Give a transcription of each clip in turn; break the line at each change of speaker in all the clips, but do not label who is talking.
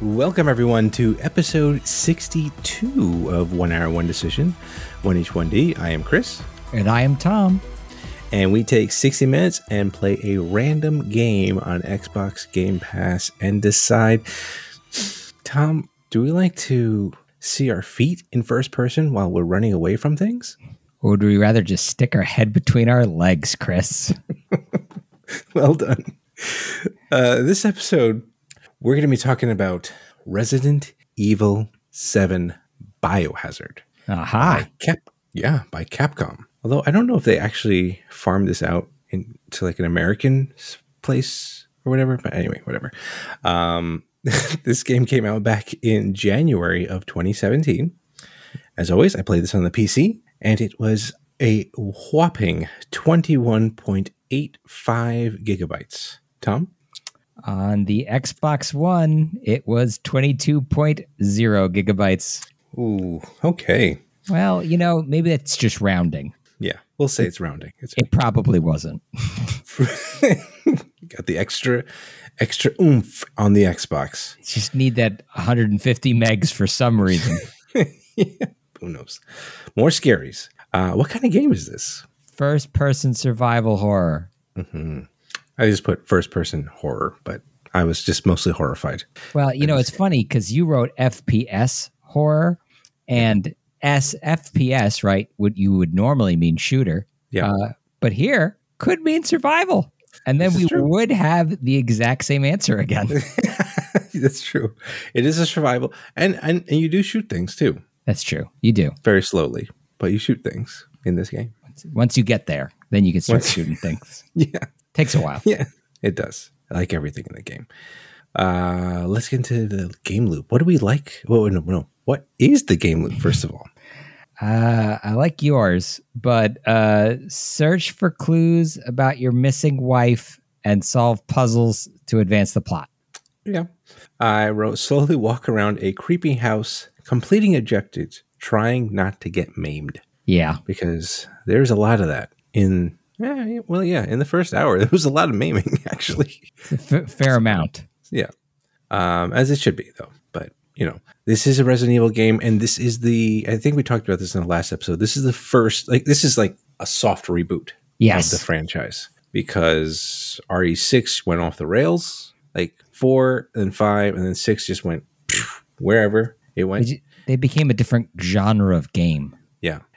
Welcome, everyone, to episode 62 of One Hour, One Decision, 1H1D. I am Chris,
And I am Tom.
and we take 60 minutes and play a random game on Xbox Game Pass and decide. Tom, do we like to see our feet in first person while we're running away from things?
Or would we rather just stick our head between our legs, Chris?
Well done. Uh, this episode, we're going to be talking about Resident Evil 7 Biohazard.
Aha.
by Cap, yeah, by Capcom. Although I don't know if they actually farmed this out into like an American place or whatever. But anyway, whatever. Um, this game came out back in January of 2017. As always, I played this on the PC, and it was a whopping 21.85 gigabytes. Tom,
On the Xbox One, it was 22.0 gigabytes.
ooh, okay,
Well, you know, maybe that's just rounding.
yeah, we'll say it's rounding. It's
It probably wasn't.
got the extra, extra oomph on the Xbox.
Just need that 150 megs for some reason.
Who knows? More scaries. Uh, what kind of game is this?
First person survival horror.
I just put first person horror, but I was just mostly horrified.
Well, you know, it's funny because you wrote FPS horror and S FPS, right? What you would normally mean shooter.
Yeah.
Uh, but here could mean survival. And then we
true.
would have the exact same answer again.
That's true. It is a survival, and, and and you do shoot things too,
That's true. You do.
very slowly, but you shoot things in this game.
Once you get there, then you can start
Once-
shooting things.
Yeah,
Takes a while.
yeah, it does. I like everything in the game. Uh, let's get into the game loop. What do we like? Well, no, no. What is the game loop? First of all,
Uh, I like yours, but uh, search for clues about your missing wife and solve puzzles to advance the plot.
Yeah. I wrote slowly walk around a creepy house, completing objectives, trying not to get maimed.
Yeah.
Because there's a lot of that in, yeah, well, yeah, in the first hour, there was a lot of maiming, actually.
F- fair amount.
Yeah. Um, as it should be, though. But, you know, this is a Resident Evil game, and this is the, I think we talked about this in the last episode. This is the first, like, this is like a soft reboot
Yes.
of the franchise because RE6 went off the rails, like four and five, and then six just went wherever it went.
they became a different genre of game.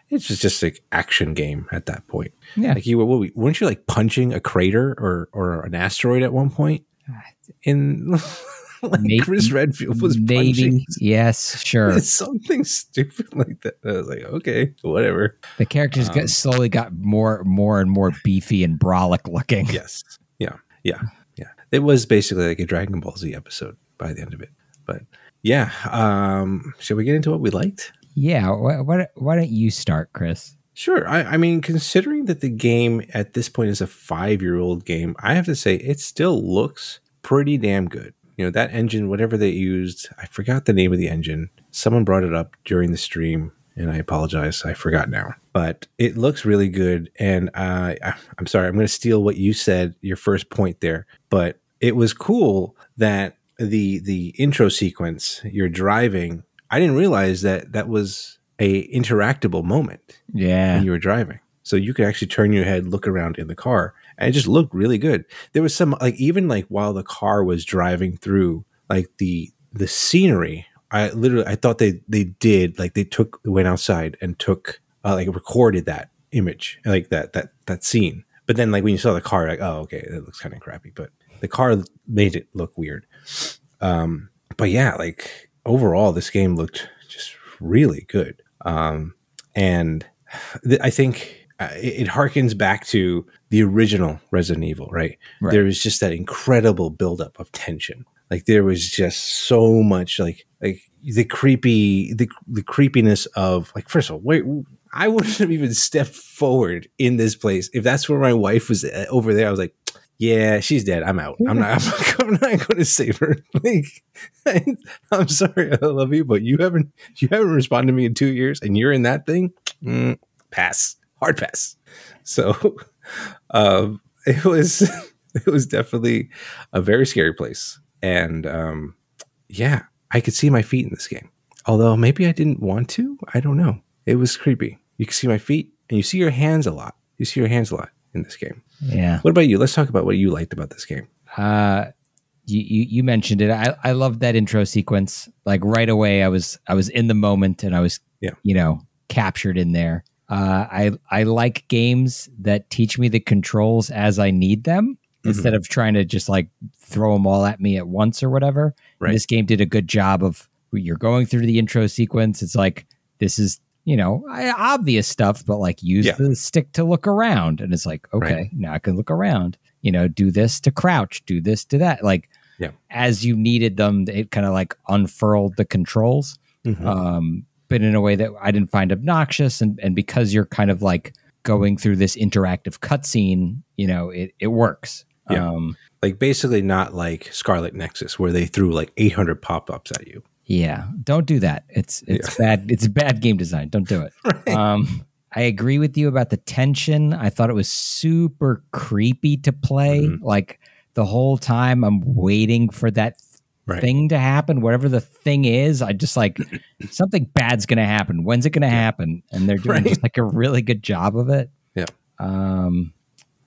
It's just, just like action game at that point.
Yeah.
Like you were, weren't you like punching a crater or, or an asteroid at one point? In like
May-
Chris Redfield was
Maybe.
punching
Yes, sure.
something stupid like that. I was like, okay, whatever.
The characters
Um,
got slowly got more, more and more beefy and brolic looking.
Yes. Yeah. Yeah. Yeah. It was basically like a Dragon Ball Z episode by the end of it. But yeah. Um, should we get into what we liked?
Yeah. Why, why don't you start, Chris?
Sure. I, I mean, considering that the game at this point is a five year old game, I have to say it still looks pretty damn good. You know, that engine, whatever they used, I forgot the name of the engine. Someone brought it up during the stream, and I apologize. I forgot now. But it looks really good. And uh, I'm sorry, I'm going to steal what you said, your first point there. But it was cool that the the intro sequence, you're driving. I didn't realize that that was a interactable moment
Yeah.
when you were driving. So you could actually turn your head, look around in the car, and it just looked really good. There was some like even like while the car was driving through, like the the scenery. I literally I thought they they did like they took went outside and took uh, like recorded that image like that that that scene. But then like when you saw the car, like oh okay, it looks kind of crappy. But the car made it look weird. Um, but yeah, like overall, this game looked just really good. Um, and th- I think uh, it, it harkens back to the original Resident Evil, right?
Right.
There was just that incredible buildup of tension. Like there was just so much, like like the creepy, the the creepiness of like. First of all, wait, I wouldn't have even stepped forward in this place if that's where my wife was uh, over there. I was like, yeah, she's dead. I'm out. I'm not. I'm not, going to save her. Like, I'm sorry, I love you, but you haven't. You haven't responded to me in two years, and you're in that thing. Mm, pass. Hard pass. So, um, it was. It was definitely a very scary place, and um, yeah, I could see my feet in this game. Although maybe I didn't want to. I don't know. It was creepy. You can see my feet and you see your hands a lot. You see your hands a lot in this game.
Yeah.
What about you? Let's talk about what you liked about this game.
Uh, you, you you mentioned it. I I loved that intro sequence. Like right away, I was I was in the moment and I was
Yeah.
you know captured in there. Uh, I I like games that teach me the controls as I need them
Mhm.
instead of trying to just like throw them all at me at once or whatever.
Right.
This game did a good job of you're going through the intro sequence. It's like this is you know obvious stuff, but like use
Yeah.
the stick to look around, and it's like okay,
Right.
now I can look around. You know, do this to crouch, do this to that. Like
Yeah.
as you needed them, it kind of like unfurled the controls
Mhm.
um, but in a way that I didn't find obnoxious. And, and because you're kind of like going through this interactive cutscene, you know, it, it works.
Yeah.
Um,
like basically not like Scarlet Nexus where they threw like 800 pop-ups at you.
Yeah. Don't do that. It's, it's bad. It's bad game design. Don't do it.
Right.
Um, I agree with you about the tension. I thought it was super creepy to play.
Mhm.
Like the whole time I'm waiting for that
Right.
thing to happen, whatever the thing is. I just like something bad's going to happen. When's it going to happen? And they're doing
Right.
just like a really good job of it.
Yeah.
Um,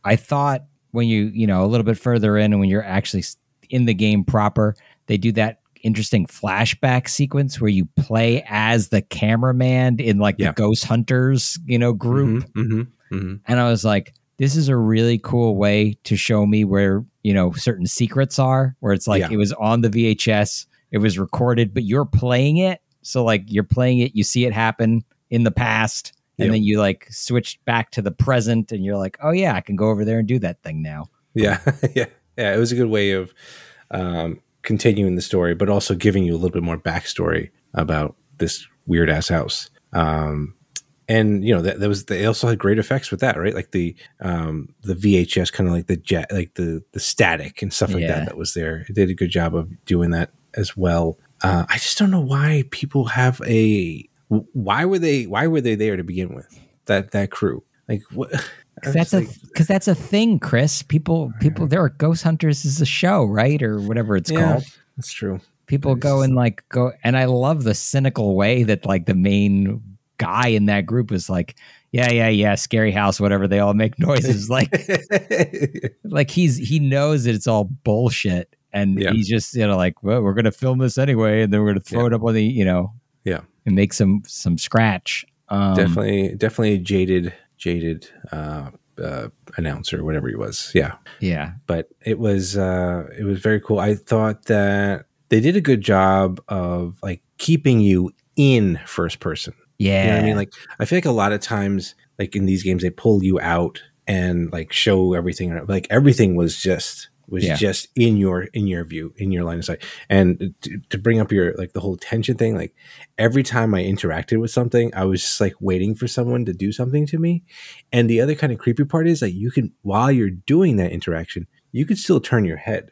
I thought when you, you know, a little bit further in and when you're actually in the game proper, they do that interesting flashback sequence where you play as the cameraman in like
Yeah.
the ghost hunters, you know, group
Mhm, mhm, mhm.
and I was like, this is a really cool way to show me where, you know, certain secrets are, where it's like
Yeah.
it was on the VHS, it was recorded, but you're playing it. So, like, you're playing it, you see it happen in the past, and
Yep.
then you like switch back to the present, and you're like, oh, yeah, I can go over there and do that thing now.
Yeah, yeah, yeah. It was a good way of um, continuing the story, but also giving you a little bit more backstory about this weird ass house. Um, and you know that, that was they also had great effects with that, right? Like the um, the VHS, kind of like the jet, like the the static and stuff like
Yeah.
that. That was there. It did a good job of doing that as well. Uh, I just don't know why people have a. Why were they? Why were they there to begin with? That that crew, like what? Was
That's a because that's a thing, Chris. People, people, there are ghost hunters is a show, right, or whatever it's
yeah,
called.
That's true.
people
It's
go and like go and i love the cynical way that like the main guy in that group is like yeah yeah yeah scary house whatever they all make noises like like he's he knows that it's all bullshit and
Yeah.
he's just you know like well we're gonna film this anyway and then we're gonna throw
Yeah.
it up on the you know
Yeah.
and make some some scratch um
definitely, definitely a jaded, jaded uh, uh, announcer, whatever he was. Yeah,
yeah
but it was uh, it was very cool. I thought that they did a good job of like keeping you in first person.
yeah
You know what I mean? Like I feel like a lot of times, like in these games, they pull you out and like show everything. Like everything was just was
Yeah.
just in your in your view, in your line of sight. And to, to bring up your like the whole tension thing, like every time I interacted with something, I was just like waiting for someone to do something to me. And the other kind of creepy part is like you can while you're doing that interaction, you could still turn your head.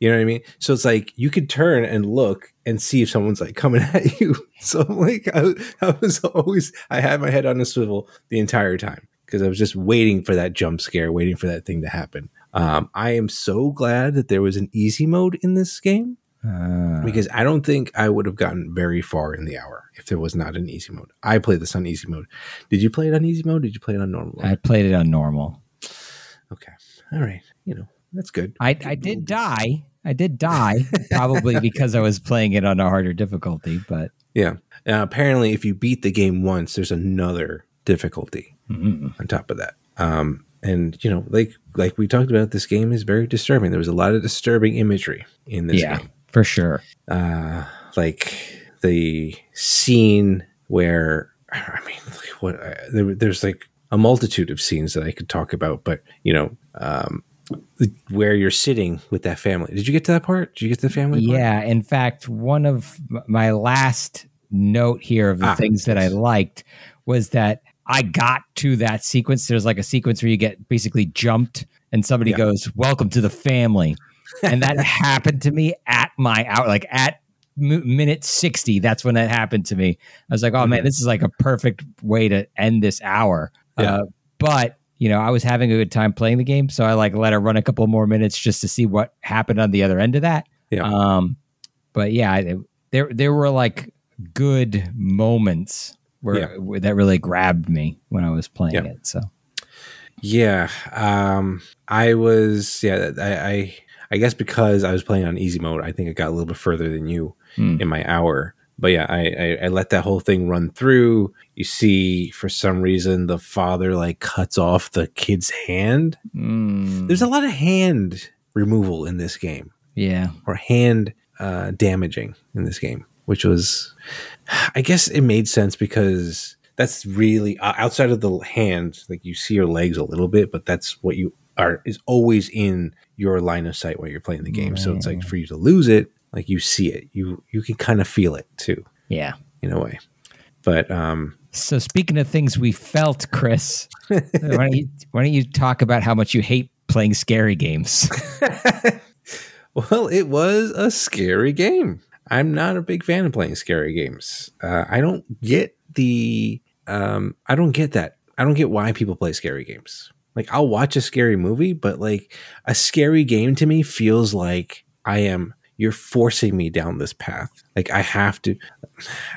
You know what I mean? So it's like you could turn and look and see if someone's like coming at you. So like I, I was always I had my head on a swivel the entire time because I was just waiting for that jump scare, waiting for that thing to happen. Um, I am so glad that there was an easy mode in this game
Uh,
because I don't think I would have gotten very far in the hour if there was not an easy mode. I played this on easy mode. Did you play it on easy mode? Did you play it on normal?
I played it on normal
okay, all right. You know that's good.
I, I did die. I did die, probably because I was playing it on a harder difficulty. But
Yeah. Uh, apparently, if you beat the game once, there's another difficulty
mm,
on top of that. Um, and you know, like like we talked about, this game is very disturbing. There was a lot of disturbing imagery in this
yeah,
game.
for sure.
Uh, like the scene where I mean, like what uh, there, there's like a multitude of scenes that I could talk about, but you know, um, where you're sitting with that family. Did you get to that part? Did you get to the family? part?
Yeah, in fact, one of my last note here of the
Ah,
things that I liked was that I got to that sequence. There's like a sequence where you get basically jumped, and somebody
Yeah.
goes, "Welcome to the family," and that happened to me at my hour, like at m- minute 60 that's when that happened to me i was like oh man
Mhm.
this is like a perfect way to end this hour
Yeah.
uh, but you know i was having a good time playing the game so i like let it run a couple more minutes just to see what happened on the other end of that
Yeah.
um but yeah, I, there there were like good moments where,
Yeah.
that really grabbed me when I was playing
Yeah.
it. So
Yeah, um, I was. Yeah, I, I. I guess because I was playing on easy mode, I think I got a little bit further than you
Hmm.
in my hour. But yeah, I, I, I let that whole thing run through. You see, for some reason, the father like cuts off the kid's hand.
Mm,
There's a lot of hand removal in this game,
yeah,
or hand uh, damaging in this game, which was, I guess, it made sense because that's really uh, outside of the hand. Like you see your legs a little bit, but that's what you are is always in your line of sight while you're playing the game. So it's like for you to lose it, like you see it, you you can kind of feel it too
yeah.
in a way. But um,
So speaking of things we felt, Chris, why don't you why don't you talk about how much you hate playing scary games?
well, it was a scary game. I'm not a big fan of playing scary games. Uh, I don't get the um, I don't get that. I don't get why people play scary games. Like I'll watch a scary movie, but like a scary game to me feels like I am you're forcing me down this path. Like I have to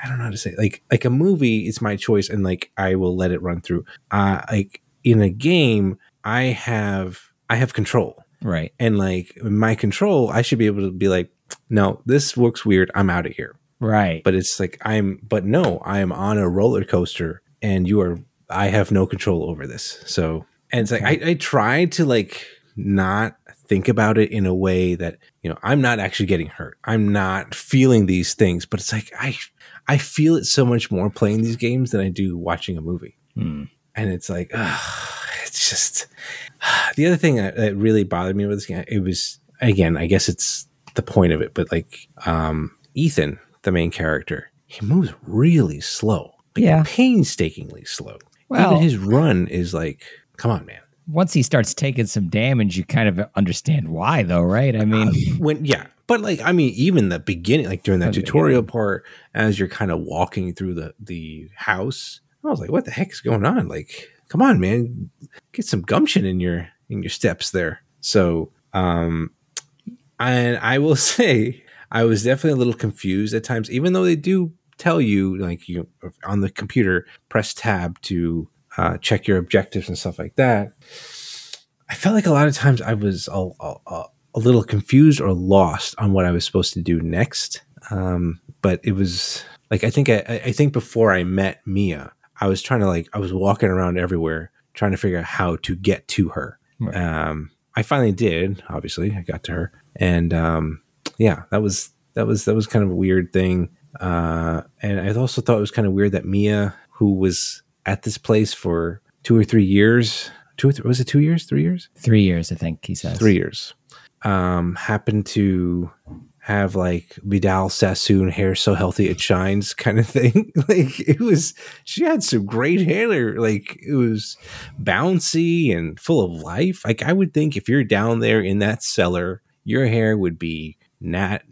I don't know how to say it. like like a movie it's my choice and like I will let it run through. Uh like in a game I have I have control
right.
and like my control i should be able to be like no this looks weird. I'm out of here.
Right.
but it's like i'm but no i am on a roller coaster and you are i have no control over this. So and it's like I, I try to like not think about it in a way that you know i'm not actually getting hurt. I'm not feeling these things but it's like i i feel it so much more playing these games than i do watching a movie.
Hmm.
and it's like ugh, it's just the other thing that, that really bothered me with this game it was again i guess it's the point of it but like um ethan the main character he moves really slow. Like
Yeah.
painstakingly slow.
Well-
even his run is like come on man.
Once he starts taking some damage, you kind of understand why, though, right? I mean,
when yeah. But like i mean even the beginning like during that tutorial part as you're kind of walking through the the house i was like what the heck is going on? Like come on man. Get some gumption in your in your steps there. So um and i will say i was definitely a little confused at times even though they do tell you like you on the computer press tab to uh, check your objectives and stuff like that I felt like a lot of times I was a, a, a- little confused or lost on what I was supposed to do next. Um, but it was like I think I, I think before I met Mia, I was trying to like I was walking around everywhere trying to figure out how to get to her.
Right.
Um, I finally did. Obviously, I got to her, and um, yeah, that was that was that was kind of a weird thing. Uh, and I also thought it was kind of weird that Mia, who was at this place for two or three years, two or three, was it two years, three years?
three years, I think he says.
three years um happened to have like vidal sassoon hair so healthy it shines kind of thing. Like it was she had some great hair. Like it was bouncy and full of life. Like i would think if you're down there in that cellar your hair would be nat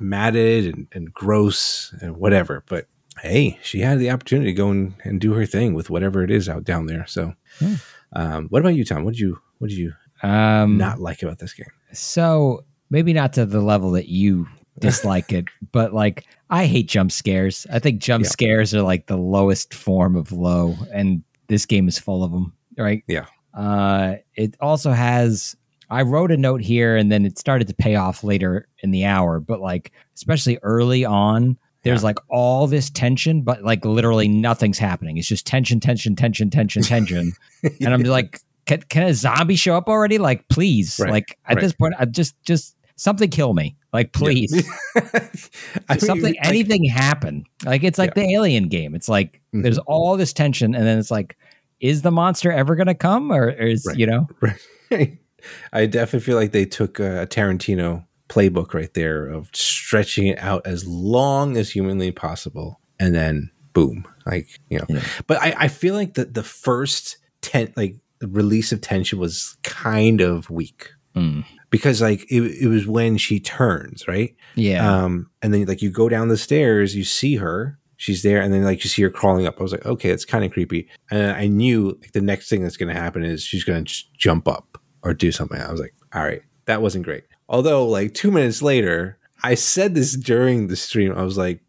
matted and, and gross and whatever. But hey she had the opportunity to go and, and do her thing with whatever it is out down there. So
Hmm.
um what about you tom? What did you what did you
Um,
not like about this game?
So maybe not to the level that you dislike it, but like I hate jump scares. I think jump
Yeah.
scares are like the lowest form of low, and this game is full of them. Right?
Yeah.
Uh, it also has. I wrote a note here, and then it started to pay off later in the hour. But like, especially early on, there's
Yeah.
like all this tension, but like literally nothing's happening. It's just tension, tension, tension, tension, tension and I'm like, can, can a zombie show up already? Like, please.
Right,
Like at
right.
this point, I just just something kill me. Like, please,
mean,
something,
like-
anything happen. Like it's like the Alien game. It's like
Mhm.
there's all this tension, and then it's like, is the monster ever gonna come, or, or is
Right.
you know?
I definitely feel like they took a Tarantino playbook right there of stretching it out as long as humanly possible, and then boom, like you know.
Yeah.
But I, I feel like the the first ten like the release of tension was kind of weak
Mm.
Because like it, it was when she turns right
Yeah,
Um, and then like you go down the stairs, you see her, she's there, and then like you see her crawling up. I was like, okay, it's kind of creepy. And I knew like the next thing that's going to happen is she's going to jump up or do something. I was like, all right, that wasn't great. Although like two minutes later, I said this during the stream. I was like,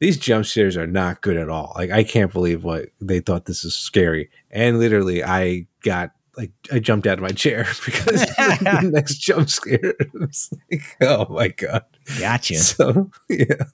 these jump scares are not good at all. Like I can't believe what they thought this is scary. And literally I got like I jumped out of my chair because the next jump scare was like, oh my god.
Gotcha.
So yeah,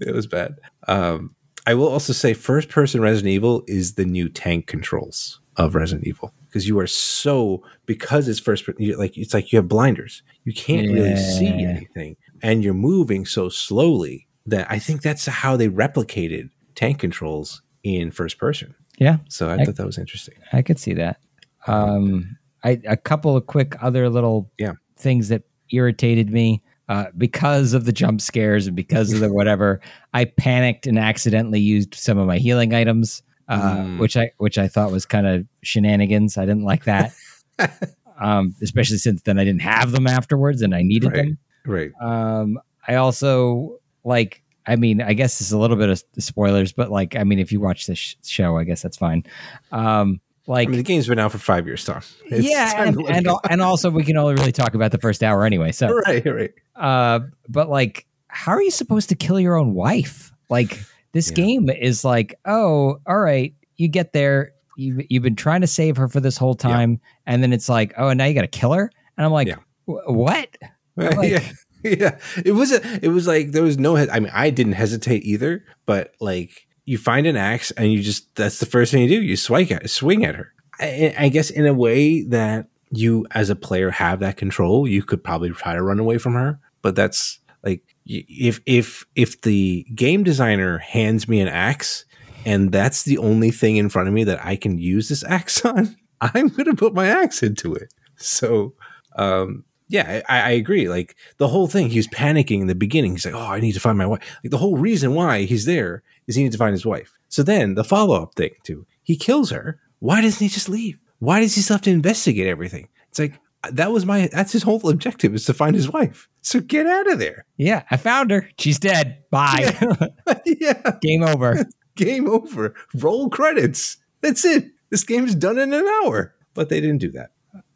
it was bad. Um I will also say first person Resident Evil is the new tank controls of Resident Evil because you are so because it's first you, like it's like you have blinders. You can't really see anything and you're moving so slowly that I think that's how they replicated tank controls in first person.
Yeah,
So I,
I-
thought that was interesting.
I could see that. Um, I a couple of quick other little
Yeah.
things that irritated me uh, because of the jump scares and because of the whatever. I panicked and accidentally used some of my healing items, uh,
Mm.
which I which I thought was kind of shenanigans. I didn't like that, um, especially since then I didn't have them afterwards and I needed
Right.
them.
Right.
Um, I also like. I mean, I guess it's a little bit of spoilers, but like, I mean, if you watch this sh- show, I guess that's fine. Um, like,
I mean, the game's been out for five years, Tom. It's
yeah, and and, al- and also we can only really talk about the first hour anyway. So,
go. right, right.
uh, but like, how are you supposed to kill your own wife? Like, this
Yeah.
game is like, oh, all right, you get there, you you've been trying to save her for this whole time, and then it's like, oh, and now you got to kill her, and I'm like,
Yeah.
"Wh- what? Like-
yeah, yeah. It was a, it was like there was no. I mean, I didn't hesitate either. But like, you find an axe and you just that's the first thing you do. You swing at swing at her. I, I guess in a way that you as a player have that control. You could probably try to run away from her, but that's like if if if the game designer hands me an axe and that's the only thing in front of me that I can use this axe on, I'm gonna put my axe into it. So um yeah, I, I agree. Like the whole thing, he's panicking in the beginning. He's like, "Oh, I need to find my wife." Like the whole reason why he's there is he needs to find his wife. So then the follow up thing too, he kills her. Why doesn't he just leave? Why does he still have to investigate everything? It's like that was my that's his whole objective is to find his wife. So get out of there.
Yeah, I found her. She's dead. Bye.
yeah,
Game over.
game over. Roll credits. That's it. This game's done in an hour. But they didn't do that.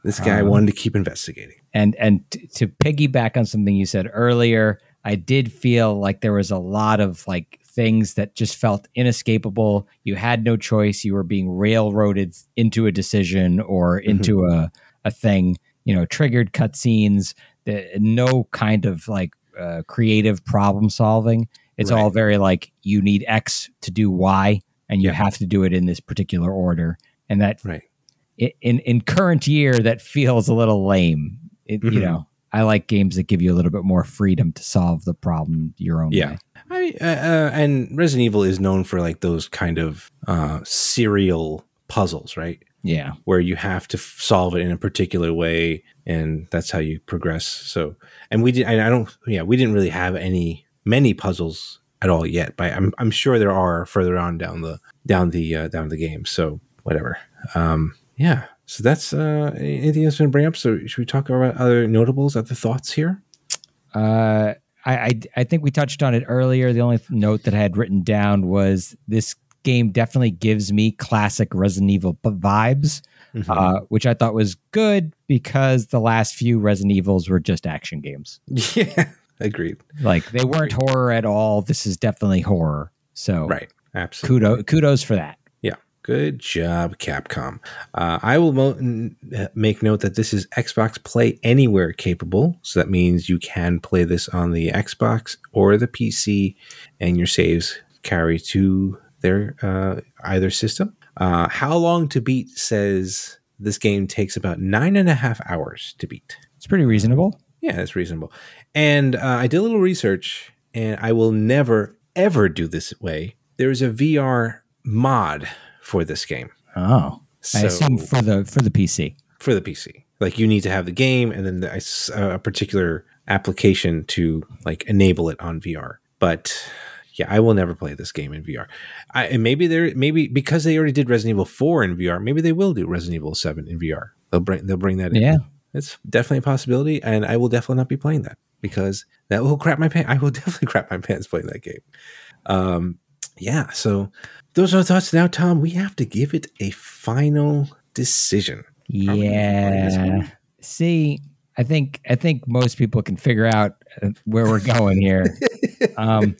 This guy
Um,
wanted to keep investigating.
and and t- to piggyback on something you said earlier i did feel like there was a lot of like things that just felt inescapable you had no choice you were being railroaded into a decision or into a, a thing you know triggered cutscenes no kind of like uh, creative problem solving it's all very like you need x to do y and you
Yeah.
have to do it in this particular order and that
Right.
in in current year that feels a little lame. It, You
Mhm.
know, I like games that give you a little bit more freedom to solve the problem your own
Yeah.
way.
I uh, uh, and Resident Evil is known for like those kind of uh, serial puzzles, right?
Yeah,
Where you have to f- solve it in a particular way, and that's how you progress. So, and we did. And I don't. Yeah, we didn't really have any many puzzles at all yet, but I'm I'm sure there are further on down the down the uh, down the game. So whatever. Um, yeah. So that's uh, anything else you want to bring up. So should we talk about other notables, other thoughts here?
uh, I, I I think we touched on it earlier. The only note that I had written down was this game definitely gives me classic Resident Evil vibes,
Mhm.
uh, which I thought was good because the last few Resident Evils were just action games.
yeah. Agreed.
Like they weren't horror at all. This is definitely horror. So
Right. Absolutely.
kudos kudos for that.
Good job, Capcom. Uh, I will mo- make note that this is Xbox Play Anywhere capable, so that means you can play this on the Xbox or the PC, and your saves carry to their uh, either system. Uh, How long to beat says this game takes about nine and a half hours to beat.
It's pretty reasonable.
Yeah, it's reasonable. And uh, I did a little research, and I will never ever do this way. There is a VR mod for this game.
Oh,
So
I assume for the for the PC.
for the PC, like you need to have the game and then the, a particular application to like enable it on VR. But yeah, I will never play this game in VR. I, and maybe they're maybe because they already did Resident Evil Four in VR, maybe they will do Resident Evil Seven in VR. They'll bring they'll bring that in.
Yeah,
It's definitely a possibility, and I will definitely not be playing that because that will crap my pants. I will definitely crap my pants playing that game. Um, yeah. So those are our thoughts. Now, Tom, we have to give it a final decision. we gonna play this
yeah. See, I think I think most people can figure out uh, where we're going here. Um,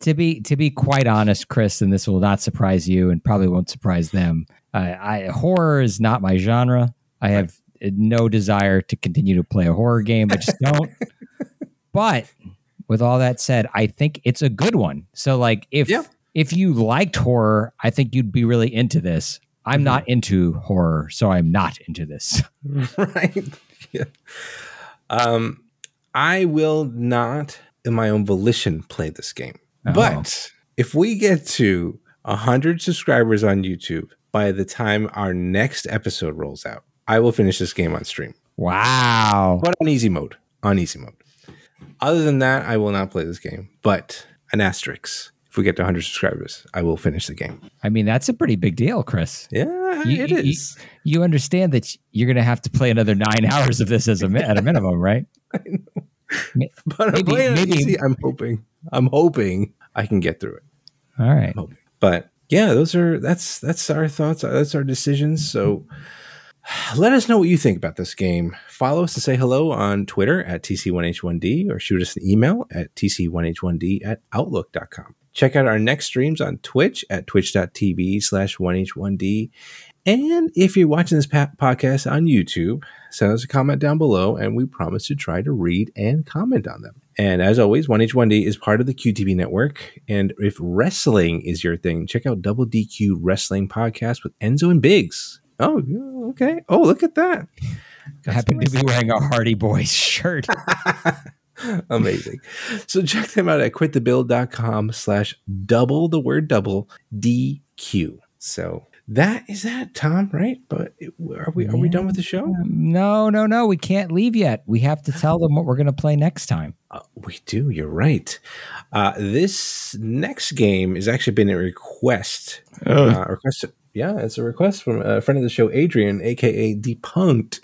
to be to be quite honest, Chris, and this will not surprise you, and probably won't surprise them. Uh, I horror is not my genre. I have no desire to continue to play a horror game. I just don't. but with all that said, I think it's a good one. So, like, if yeah. If you liked horror, I think you'd be really into this. I'm mm-hmm. not into horror, so I'm not into this.
right. Yeah. Um, I will not, in my own volition, play this game. Oh. But if we get to 100 subscribers on YouTube by the time our next episode rolls out, I will finish this game on stream.
Wow.
But on easy mode. On easy mode. Other than that, I will not play this game. But an asterisk if we get to 100 subscribers, I will finish the game.
I mean, that's a pretty big deal, Chris.
Yeah, you, it is.
You, you, understand that you're going to have to play another nine hours of this as a at a minimum, right? I
know. But maybe, I'm, maybe, I'm hoping. I'm hoping I can get through it.
All right.
But yeah, those are that's that's our thoughts. Uh, that's our decisions. So let us know what you think about this game. Follow us and say hello on Twitter at TC1H1D or shoot us an email at TC1H1D at Outlook.com. Check out our next streams on Twitch at twitch.tv slash 1H1D. And if you're watching this podcast on YouTube, send us a comment down below and we promise to try to read and comment on them. And as always, 1H1D is part of the QTV network. And if wrestling is your thing, check out Double DQ Wrestling Podcast with Enzo and Biggs. Oh, okay. Oh, look at that.
Got Happen to be wearing a Hardy Boys shirt.
Amazing. So check them out at quitthebuild.com slash double the word double DQ. So that is that, Tom, right? But are we are we done with the show?
No, no, no. We can't leave yet. We have to tell them what we're going to play next time.
Uh, we do. You're right. Uh, this next game has actually been a request. Uh, request. Yeah, it's a request from a friend of the show, Adrian, aka Depunked.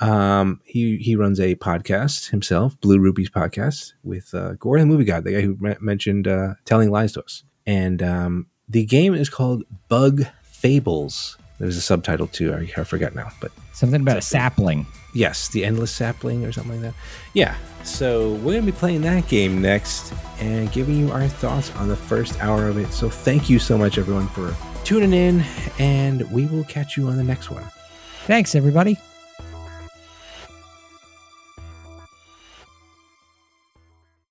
Um, he he runs a podcast himself, Blue Rubies podcast, with uh, Gore the Movie Guy, the guy who mentioned uh, telling lies to us. And um, the game is called Bug Fables. There's a subtitle too. I, I forget now, but
something about a sapling.
Yes, the endless sapling or something like that. Yeah. So we're gonna be playing that game next and giving you our thoughts on the first hour of it. So thank you so much, everyone, for tuning in, and we will catch you on the next one.
Thanks, everybody.